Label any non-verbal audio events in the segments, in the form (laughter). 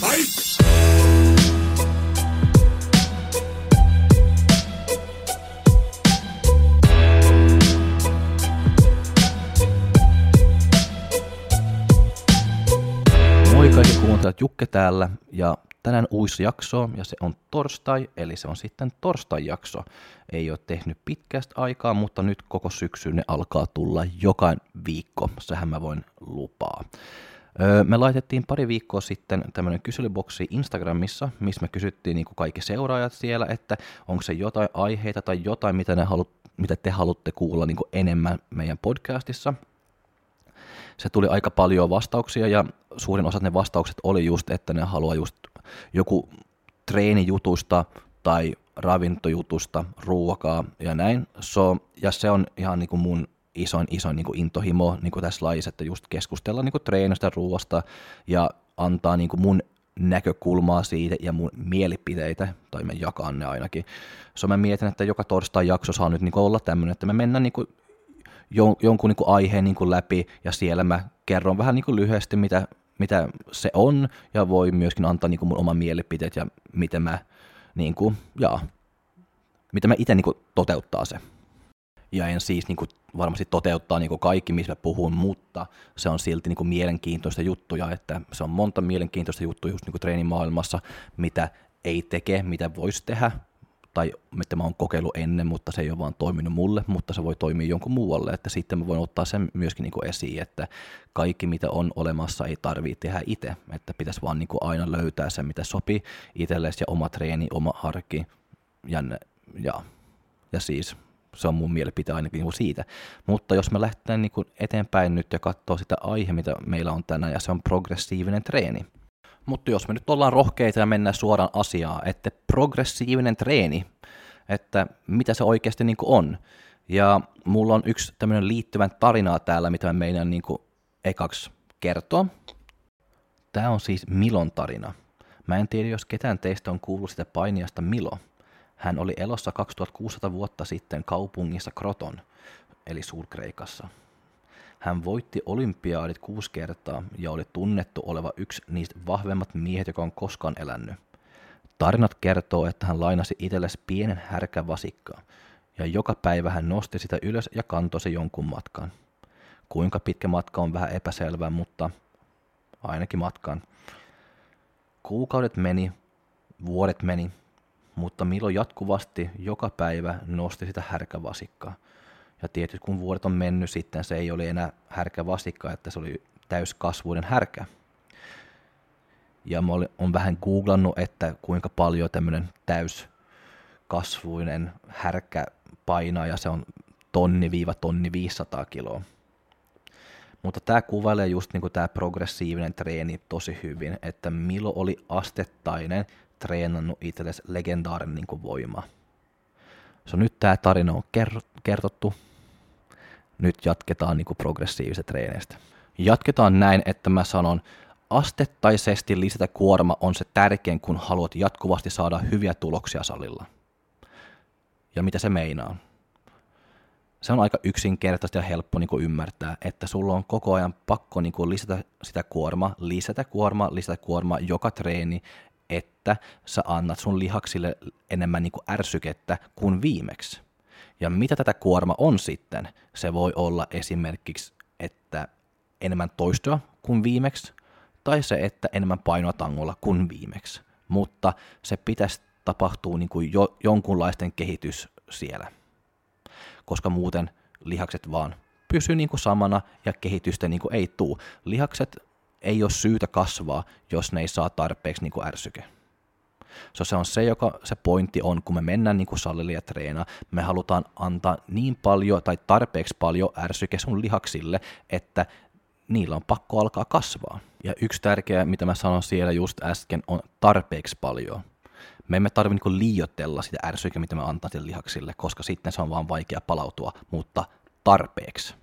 Moi kaikki kuuntelijat, Jukke täällä ja tänään uusi jakso ja se on torstai, eli se on sitten torstai-jakso. Ei ole tehnyt pitkästä aikaa, mutta nyt koko syksy ne alkaa tulla joka viikko, sehän mä voin lupaa. Me laitettiin pari viikkoa sitten tämmöinen kyselyboksi Instagramissa, missä me kysyttiin niin kuin kaikki seuraajat siellä, että onko se jotain aiheita tai jotain, mitä, ne halu, mitä te haluatte kuulla niin kuin enemmän meidän podcastissa – se tuli aika paljon vastauksia ja suurin osa ne vastaukset oli just, että ne haluaa just joku treenijutusta tai ravintojutusta, ruokaa ja näin. So, ja se on ihan niin kuin mun isoin, isoin niin kuin intohimo niin kuin tässä lajissa, että just keskustella niin kuin treenistä, ruoasta ja antaa niin kuin mun näkökulmaa siitä ja mun mielipiteitä, tai mä jakan ne ainakin. So mä mietin, että joka torstai jakso saa nyt niin kuin olla tämmöinen, että me mennään niin kuin jon, jonkun niin kuin aiheen niin kuin läpi ja siellä mä kerron vähän niin kuin lyhyesti, mitä, mitä se on ja voi myöskin antaa niin kuin mun oman mielipiteet ja miten mä, niin kuin, jaa, miten mä itse niin kuin toteuttaa se. Ja en siis niin kuin varmasti toteuttaa niin kuin kaikki, missä mä puhun, mutta se on silti niin kuin mielenkiintoista juttuja, että se on monta mielenkiintoista juttuja just niin kuin treenimaailmassa, mitä ei teke, mitä voisi tehdä, tai että mä oon kokeillut ennen, mutta se ei ole vaan toiminut mulle, mutta se voi toimia jonkun muualle, että sitten mä voin ottaa sen myöskin niin kuin esiin, että kaikki mitä on olemassa ei tarvitse tehdä itse, että pitäisi vaan niin kuin aina löytää se, mitä sopii itsellesi ja oma treeni, oma arki ja, ja, ja siis se on mun mielipite ainakin niin siitä. Mutta jos me lähdetään niin eteenpäin nyt ja katsoo sitä aihe, mitä meillä on tänään, ja se on progressiivinen treeni, mutta jos me nyt ollaan rohkeita ja mennään suoraan asiaan, että progressiivinen treeni, että mitä se oikeasti niin on. Ja mulla on yksi tämmöinen liittyvän tarinaa täällä, mitä meidän niin ekaksi kertoa. Tämä on siis Milon tarina. Mä en tiedä, jos ketään teistä on kuullut sitä painiasta Milo. Hän oli elossa 2600 vuotta sitten kaupungissa Kroton, eli Suur-Kreikassa. Hän voitti olympiaadit kuusi kertaa ja oli tunnettu oleva yksi niistä vahvemmat miehet, joka on koskaan elänyt. Tarinat kertoo, että hän lainasi itsellesi pienen härkävasikkaa, ja joka päivä hän nosti sitä ylös ja kantoi se jonkun matkan. Kuinka pitkä matka on vähän epäselvää, mutta ainakin matkaan. Kuukaudet meni, vuodet meni, mutta Milo jatkuvasti joka päivä nosti sitä härkävasikkaa – ja tietysti kun vuodet on mennyt sitten, se ei ole enää härkä vasikka, että se oli täyskasvuinen härkä. Ja mä olen vähän googlannut, että kuinka paljon tämmöinen täyskasvuinen härkä painaa, ja se on tonni-tonni 500 kiloa. Mutta tämä kuvailee just niin kuin tämä progressiivinen treeni tosi hyvin, että Milo oli astettainen treenannut itsellesi legendaarinen niin kuin voima. So, nyt tämä tarina on kerrottu, nyt jatketaan niin progressiivisesta treeneistä. Jatketaan näin, että mä sanon, astettaisesti lisätä kuorma on se tärkein, kun haluat jatkuvasti saada hyviä tuloksia salilla. Ja mitä se meinaa? Se on aika yksinkertaista ja helppo niin kuin ymmärtää, että sulla on koko ajan pakko niin kuin lisätä sitä kuormaa, lisätä kuormaa, lisätä kuormaa joka treeni, että sä annat sun lihaksille enemmän niin kuin ärsykettä kuin viimeksi. Ja mitä tätä kuorma on sitten? Se voi olla esimerkiksi, että enemmän toistoa kuin viimeksi, tai se, että enemmän painoa tangolla kuin viimeksi. Mutta se pitäisi tapahtua niin kuin jo, jonkunlaisten kehitys siellä, koska muuten lihakset vaan pysyy niin kuin samana ja kehitystä niin kuin ei tuu. Lihakset ei ole syytä kasvaa, jos ne ei saa tarpeeksi niin kuin ärsyke. So se on se, joka se pointti on, kun me mennään niin kuin salille ja treenaa, me halutaan antaa niin paljon tai tarpeeksi paljon ärsyke sun lihaksille, että niillä on pakko alkaa kasvaa. Ja yksi tärkeä, mitä mä sanon siellä just äsken, on tarpeeksi paljon. Me emme tarvitse niin liiotella sitä ärsykeä, mitä me antaa sille lihaksille, koska sitten se on vaan vaikea palautua, mutta tarpeeksi.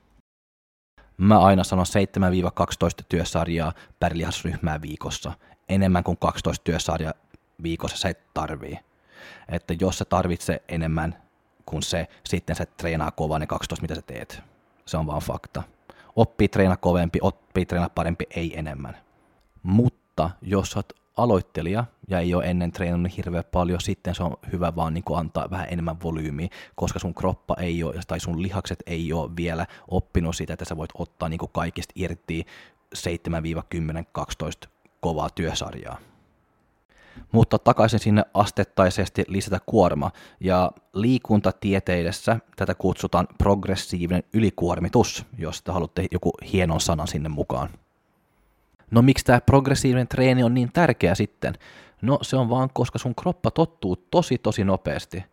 Mä aina sanon 7-12 työsarjaa per lihasryhmää viikossa, enemmän kuin 12 työsarjaa viikossa se tarvii. Että jos sä tarvitse enemmän kuin se, sitten se treenaa kovaa ne 12, mitä sä teet. Se on vaan fakta. Oppii treenaa kovempi, oppii treenaa parempi, ei enemmän. Mutta jos sä oot aloittelija ja ei ole ennen treenannut hirveän paljon, sitten se on hyvä vaan niin kuin antaa vähän enemmän volyymiä, koska sun kroppa ei ole, tai sun lihakset ei ole vielä oppinut sitä, että sä voit ottaa niin kuin kaikista irti 7-10-12 kovaa työsarjaa. Mutta takaisin sinne astettaisesti lisätä kuorma, ja liikuntatieteidessä tätä kutsutaan progressiivinen ylikuormitus, jos te haluatte joku hienon sanan sinne mukaan. No miksi tämä progressiivinen treeni on niin tärkeä sitten? No se on vaan, koska sun kroppa tottuu tosi tosi nopeasti.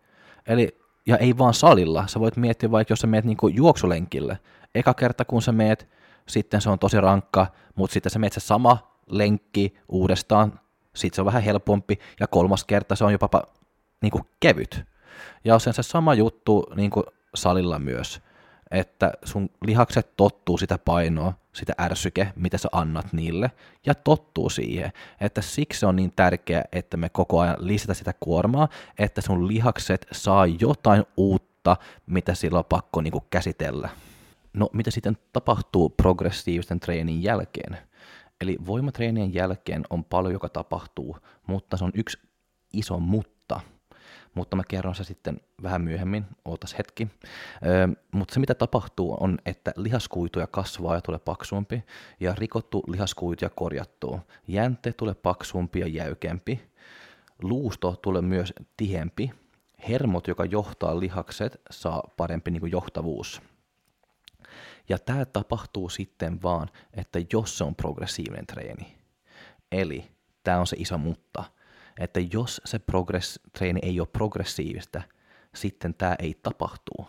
Eli, ja ei vaan salilla, sä voit miettiä vaikka jos sä meet niinku juoksulenkille. Eka kerta kun sä meet, sitten se on tosi rankka, mutta sitten sä meet se sama lenkki uudestaan, sitten se on vähän helpompi, ja kolmas kerta se on jopa niinku kevyt. Ja on se sama juttu niinku salilla myös että sun lihakset tottuu sitä painoa, sitä ärsyke, mitä sä annat niille, ja tottuu siihen, että siksi on niin tärkeää, että me koko ajan lisätä sitä kuormaa, että sun lihakset saa jotain uutta, mitä sillä on pakko niin kuin käsitellä. No, mitä sitten tapahtuu progressiivisten treenin jälkeen? Eli voimatreenien jälkeen on paljon, joka tapahtuu, mutta se on yksi iso mutta – mutta mä kerron se sitten vähän myöhemmin, ootas hetki. Öö, mutta se mitä tapahtuu on, että lihaskuituja kasvaa ja tulee paksumpi, ja rikottu lihaskuituja korjattuu. Jänte tulee paksumpi ja jäykempi, luusto tulee myös tihempi, hermot, joka johtaa lihakset, saa parempi niin johtavuus. Ja tämä tapahtuu sitten vaan, että jos se on progressiivinen treeni. Eli tämä on se iso mutta – että jos se progress-treeni ei ole progressiivista, sitten tämä ei tapahtuu.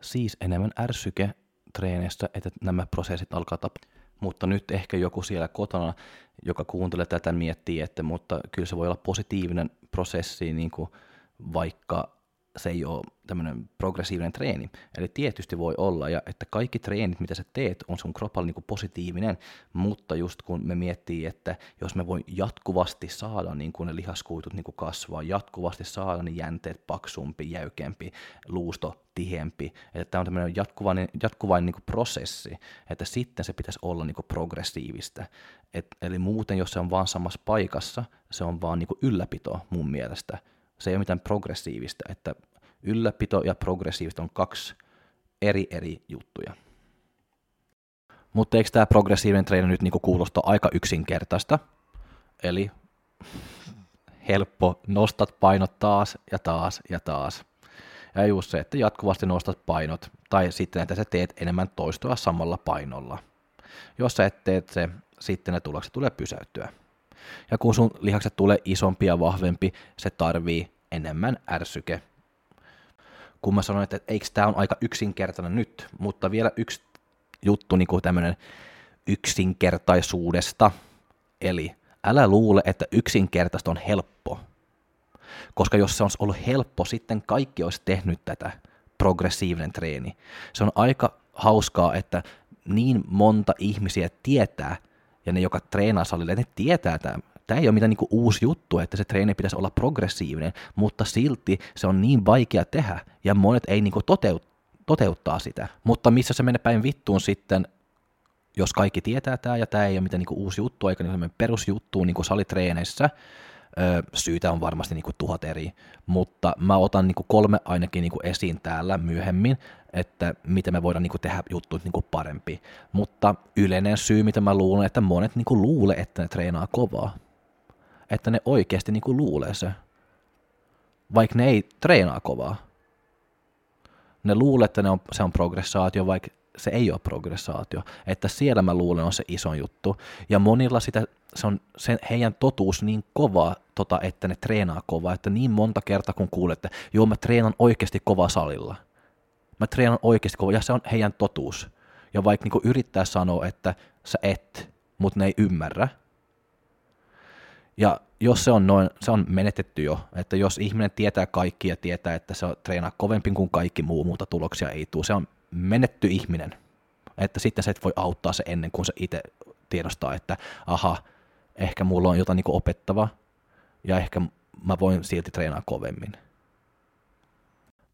Siis enemmän ärsyke treenissä, että nämä prosessit alkaa tapahtua. Mutta nyt ehkä joku siellä kotona, joka kuuntelee tätä, miettii, että mutta kyllä se voi olla positiivinen prosessi, niin kuin vaikka se ei ole tämmöinen progressiivinen treeni. Eli tietysti voi olla, ja että kaikki treenit, mitä sä teet, on sun kropalle niin positiivinen, mutta just kun me miettii, että jos me voi jatkuvasti saada niin kuin ne lihaskuitut niin kuin kasvaa, jatkuvasti saada ne jänteet paksumpi, jäykempi, luusto tiheämpi, että tämä on tämmöinen jatkuvainen, jatkuvainen niin prosessi, että sitten se pitäisi olla niin progressiivista. Et, eli muuten, jos se on vaan samassa paikassa, se on vaan niin ylläpito mun mielestä, se ei ole mitään progressiivista, että ylläpito ja progressiivista on kaksi eri eri juttuja. Mutta eikö tämä progressiivinen treeni nyt niinku kuulosta aika yksinkertaista? Eli helppo, nostat painot taas ja taas ja taas. Ja just se, että jatkuvasti nostat painot, tai sitten, että sä teet enemmän toistoa samalla painolla. Jos sä et teet se, sitten ne tulokset tulee pysäyttyä. Ja kun sun lihakset tulee isompi ja vahvempi, se tarvii enemmän ärsyke. Kun mä sanoin, että eikö tämä on aika yksinkertainen nyt, mutta vielä yksi juttu niin kuin tämmöinen yksinkertaisuudesta. Eli älä luule, että yksinkertaista on helppo. Koska jos se olisi ollut helppo, sitten kaikki olisi tehnyt tätä progressiivinen treeni. Se on aika hauskaa, että niin monta ihmisiä tietää, ja ne, joka treenaa salille, ne tietää tämän tämä ei ole mitään niin uusi juttu, että se treeni pitäisi olla progressiivinen, mutta silti se on niin vaikea tehdä, ja monet ei niin toteut, toteuttaa sitä. Mutta missä se menee päin vittuun sitten, jos kaikki tietää tämä, ja tämä ei ole mitään niin uusi juttu, eikä niin perusjuttu niin salitreeneissä, syytä on varmasti niin kuin tuhat eri, mutta mä otan niin kuin kolme ainakin niin kuin esiin täällä myöhemmin, että miten me voidaan niin kuin tehdä juttuja niin kuin parempi. Mutta yleinen syy, mitä mä luulen, että monet niin kuin luulee, että ne treenaa kovaa että ne oikeasti niin kuin luulee se, vaikka ne ei treenaa kovaa. Ne luulee, että ne on, se on progressaatio, vaikka se ei ole progressaatio. Että siellä mä luulen on se iso juttu. Ja monilla sitä, se on sen, heidän totuus niin kova, tota, että ne treenaa kovaa, että niin monta kertaa kun kuulet, että joo mä treenan oikeasti kova salilla. Mä treenan oikeasti kovaa, ja se on heidän totuus. Ja vaikka niin yrittää sanoa, että sä et, mutta ne ei ymmärrä, ja jos se on noin, se on menetetty jo, että jos ihminen tietää kaikki ja tietää, että se on treenaa kovempi kuin kaikki muu, muuta tuloksia ei tule, se on menetty ihminen. Että sitten se et voi auttaa se ennen kuin se itse tiedostaa, että aha, ehkä mulla on jotain niin opettava ja ehkä mä voin silti treenaa kovemmin.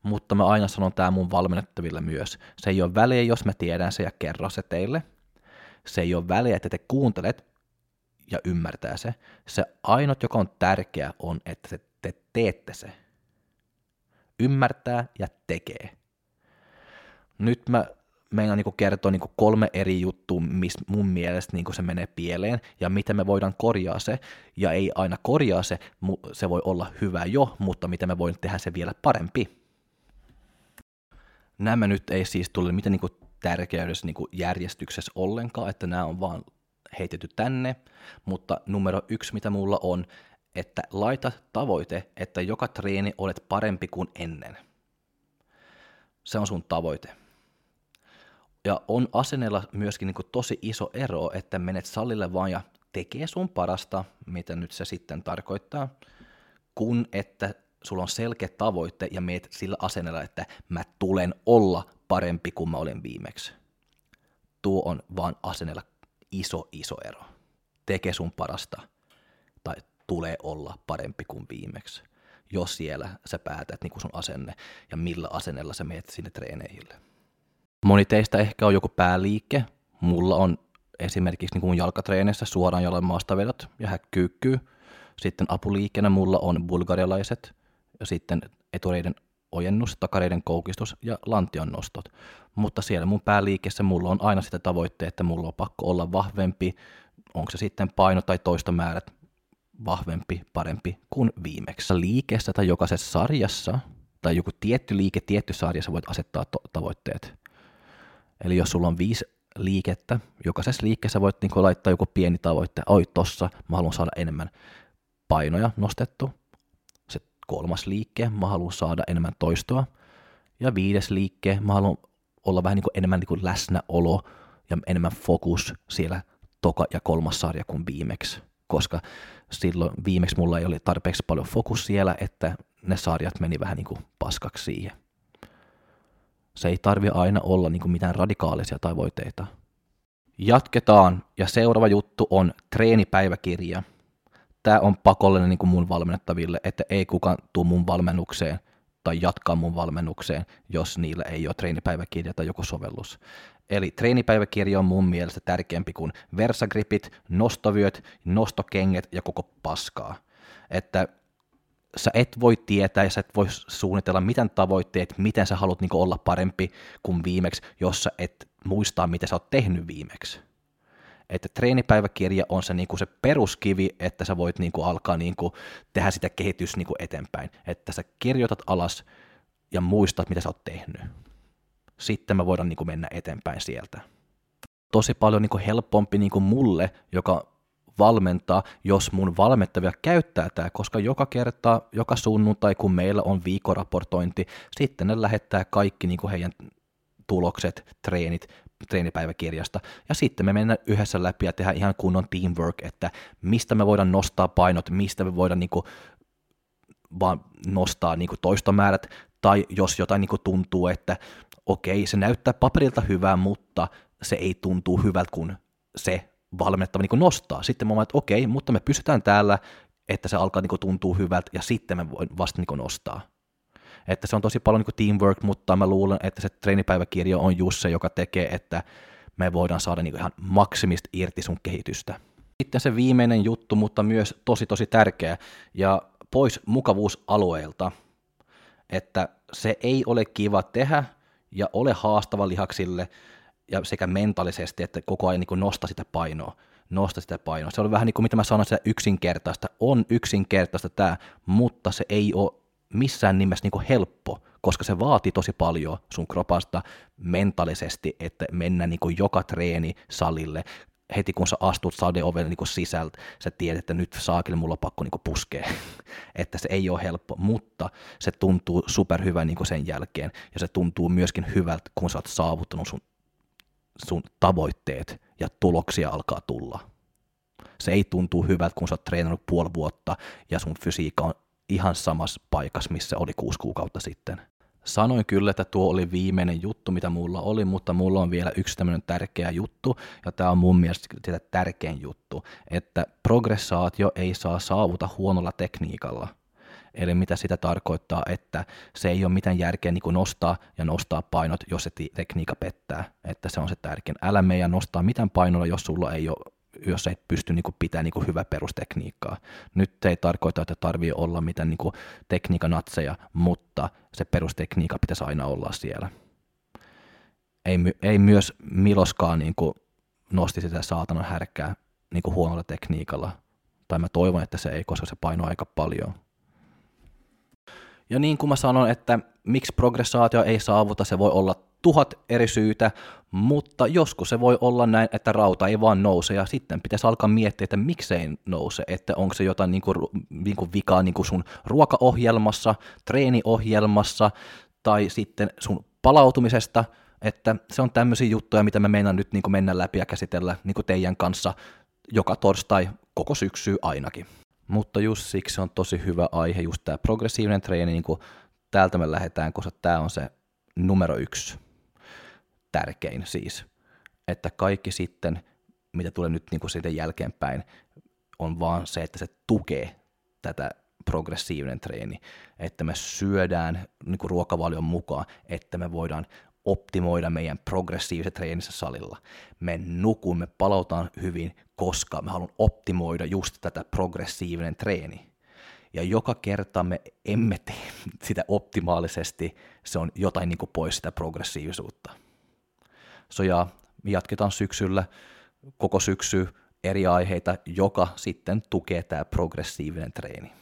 Mutta mä aina sanon tämä mun valmennettaville myös. Se ei ole väliä, jos mä tiedän se ja kerron se teille. Se ei ole väliä, että te kuuntelet ja ymmärtää se. Se ainut, joka on tärkeä, on, että te teette se. Ymmärtää ja tekee. Nyt mä meidän niin kertoa niin kolme eri juttua, missä mun mielestä niin se menee pieleen, ja miten me voidaan korjaa se, ja ei aina korjaa se, se voi olla hyvä jo, mutta miten me voin tehdä se vielä parempi. Nämä nyt ei siis tule miten niin tärkeydessä niin järjestyksessä ollenkaan, että nämä on vaan heitetty tänne, mutta numero yksi, mitä mulla on, että laita tavoite, että joka treeni olet parempi kuin ennen. Se on sun tavoite. Ja on asennella myöskin niin kuin tosi iso ero, että menet salille vaan ja tekee sun parasta, mitä nyt se sitten tarkoittaa, kun että sulla on selkeä tavoite ja meet sillä asennella, että mä tulen olla parempi kuin mä olen viimeksi. Tuo on vaan asennella iso, iso ero. Tekee sun parasta tai tulee olla parempi kuin viimeksi, jos siellä sä päätät niin sun asenne ja millä asennella sä meet sinne treeneille. Moni teistä ehkä on joku pääliike. Mulla on esimerkiksi niin kuin jalkatreenissä suoraan jalan maastavedot ja häkkyykkyy. Sitten apuliikkeenä mulla on bulgarialaiset ja sitten etureiden ojennus, takareiden koukistus ja lantion nostot. Mutta siellä mun pääliikkeessä mulla on aina sitä tavoitteet, että mulla on pakko olla vahvempi, onko se sitten paino tai toistomäärät vahvempi, parempi kuin viimeksi. Liikeessä tai jokaisessa sarjassa tai joku tietty liike, tietty sarjassa voit asettaa to- tavoitteet. Eli jos sulla on viisi liikettä, jokaisessa liikkeessä voit niin laittaa joku pieni tavoitte, oi tossa, mä haluan saada enemmän painoja nostettu. Se kolmas liikke, mä haluan saada enemmän toistoa. Ja viides liikke, mä haluan olla vähän niin enemmän niin läsnäolo ja enemmän fokus siellä toka ja kolmas sarja kuin viimeksi. Koska silloin viimeksi mulla ei ole tarpeeksi paljon fokus siellä, että ne sarjat meni vähän niin kuin paskaksi siihen. Se ei tarvi aina olla niin kuin mitään radikaalisia tavoitteita. Jatketaan, ja seuraava juttu on treenipäiväkirja. Tämä on pakollinen niin kuin mun valmennettaville, että ei kukaan tuu mun valmennukseen tai jatkaa mun valmennukseen, jos niillä ei ole treenipäiväkirja tai joku sovellus. Eli treenipäiväkirja on mun mielestä tärkeämpi kuin versagripit, nostovyöt, nostokengät ja koko paskaa. Että sä et voi tietää ja sä et voi suunnitella mitään tavoitteet, miten sä haluat niin olla parempi kuin viimeksi, jos sä et muistaa, mitä sä oot tehnyt viimeksi. Että treenipäiväkirja on se, niin kuin se peruskivi, että sä voit niin kuin alkaa niin kuin tehdä sitä kehitys niin kuin eteenpäin. Että sä kirjoitat alas ja muistat, mitä sä oot tehnyt. Sitten me voidaan niin kuin mennä eteenpäin sieltä. Tosi paljon niin kuin helpompi niin kuin mulle, joka valmentaa, jos mun valmettavia käyttää tämä, koska joka kerta, joka sunnuntai, kun meillä on viikoraportointi, sitten ne lähettää kaikki niin kuin heidän tulokset, treenit, treenipäiväkirjasta, ja sitten me mennään yhdessä läpi ja tehdään ihan kunnon teamwork, että mistä me voidaan nostaa painot, mistä me voidaan niin kuin vaan nostaa niin kuin toistomäärät, tai jos jotain niin kuin tuntuu, että okei, se näyttää paperilta hyvää, mutta se ei tuntuu hyvältä, kun se valmennettava niin nostaa. Sitten mä oon, että okei, mutta me pysytään täällä, että se alkaa niin tuntua hyvältä ja sitten me voin vasta niin nostaa. Että se on tosi paljon niin teamwork, mutta mä luulen, että se treenipäiväkirja on just se, joka tekee, että me voidaan saada niin ihan maksimista irti sun kehitystä. Sitten se viimeinen juttu, mutta myös tosi tosi tärkeä, ja pois mukavuusalueelta, että se ei ole kiva tehdä ja ole haastava lihaksille, ja sekä mentaalisesti että koko ajan niin nosta sitä painoa nosta sitä painoa. Se oli vähän niin kuin mitä mä sanoin, sitä yksinkertaista. On yksinkertaista tämä, mutta se ei ole missään nimessä niin kuin helppo, koska se vaatii tosi paljon sun kropasta mentaalisesti, että mennä niin kuin joka treeni salille. Heti kun sä astut sadeovelle niin sisältä, sä tiedät, että nyt saakille mulla on pakko niin puskea. (laughs) että se ei ole helppo, mutta se tuntuu superhyvä niin sen jälkeen. Ja se tuntuu myöskin hyvältä, kun sä oot saavuttanut sun sun tavoitteet ja tuloksia alkaa tulla. Se ei tuntuu hyvältä, kun sä oot treenannut puoli vuotta ja sun fysiikka on ihan samassa paikassa, missä oli kuusi kuukautta sitten. Sanoin kyllä, että tuo oli viimeinen juttu, mitä mulla oli, mutta mulla on vielä yksi tämmöinen tärkeä juttu, ja tämä on mun mielestä sitä tärkein juttu, että progressaatio ei saa saavuta huonolla tekniikalla. Eli mitä sitä tarkoittaa, että se ei ole mitään järkeä niin nostaa ja nostaa painot, jos se tekniikka pettää. Että se on se tärkein. Älä meidän nostaa mitään painolla, jos sulla ei ole jos et pysty niin pitämään niin hyvää perustekniikkaa. Nyt ei tarkoita, että tarvii olla mitään niin kuin, tekniikanatseja, mutta se perustekniikka pitäisi aina olla siellä. Ei, ei myös Miloskaan niin nosti sitä saatanan härkkää niin huonolla tekniikalla. Tai mä toivon, että se ei, koska se painoi aika paljon. Ja niin kuin mä sanon, että miksi progressaatio ei saavuta, se voi olla tuhat eri syytä, mutta joskus se voi olla näin, että rauta ei vaan nouse ja sitten pitäisi alkaa miettiä, että miksei nouse, että onko se jotain niin kuin, niin kuin vikaa niin kuin sun ruokaohjelmassa, treeniohjelmassa tai sitten sun palautumisesta, että se on tämmöisiä juttuja, mitä me meinaan nyt niin kuin mennä läpi ja käsitellä niin kuin teidän kanssa joka torstai koko syksy ainakin. Mutta just siksi on tosi hyvä aihe, just tämä progressiivinen treeni, niin kuin täältä me lähdetään, koska tämä on se numero yksi tärkein siis. Että kaikki sitten, mitä tulee nyt niin kuin siitä jälkeenpäin, on vaan se, että se tukee tätä progressiivinen treeni, että me syödään niin kuin ruokavalion mukaan, että me voidaan optimoida meidän progressiivisen treenissä salilla. Me nukumme, palautaan hyvin, koska me haluan optimoida just tätä progressiivinen treeni. Ja joka kerta me emme tee sitä optimaalisesti, se on jotain niin kuin pois sitä progressiivisuutta. So ja jatketaan syksyllä, koko syksy eri aiheita, joka sitten tukee tämä progressiivinen treeni.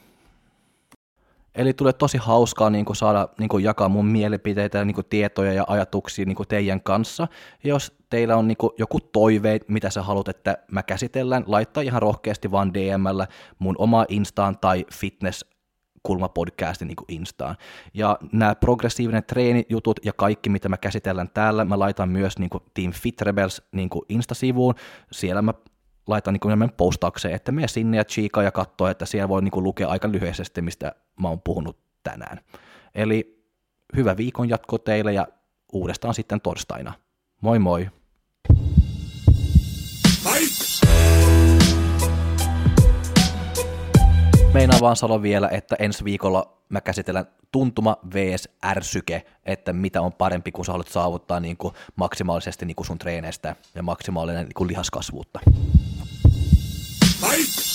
Eli tulee tosi hauskaa niin kuin saada niin kuin jakaa mun mielipiteitä, niin kuin tietoja ja ajatuksia niin kuin teidän kanssa. Ja jos teillä on niin kuin joku toive, mitä sä haluat, että mä käsitellään, laittaa ihan rohkeasti vaan DMllä mun oma Instaan tai fitness kulmapodcastin niin Instaan. Ja nämä progressiivinen treenijutut ja kaikki, mitä mä käsitellään täällä, mä laitan myös niin kuin Team Fit Rebels niin kuin Insta-sivuun. Siellä mä laitan niin kuin postaukseen, että mene sinne ja chiikaa ja katsoa, että siellä voi niin kuin lukea aika lyhyesti, mistä mä oon puhunut tänään. Eli hyvä viikon jatko teille ja uudestaan sitten torstaina. Moi moi! Meinaan vaan sanoa vielä, että ensi viikolla mä käsitellään tuntuma vs. ärsyke, että mitä on parempi, kun sä haluat saavuttaa niin kuin maksimaalisesti niin kuin sun treeneistä ja maksimaalinen niin kuin lihaskasvuutta. Fight!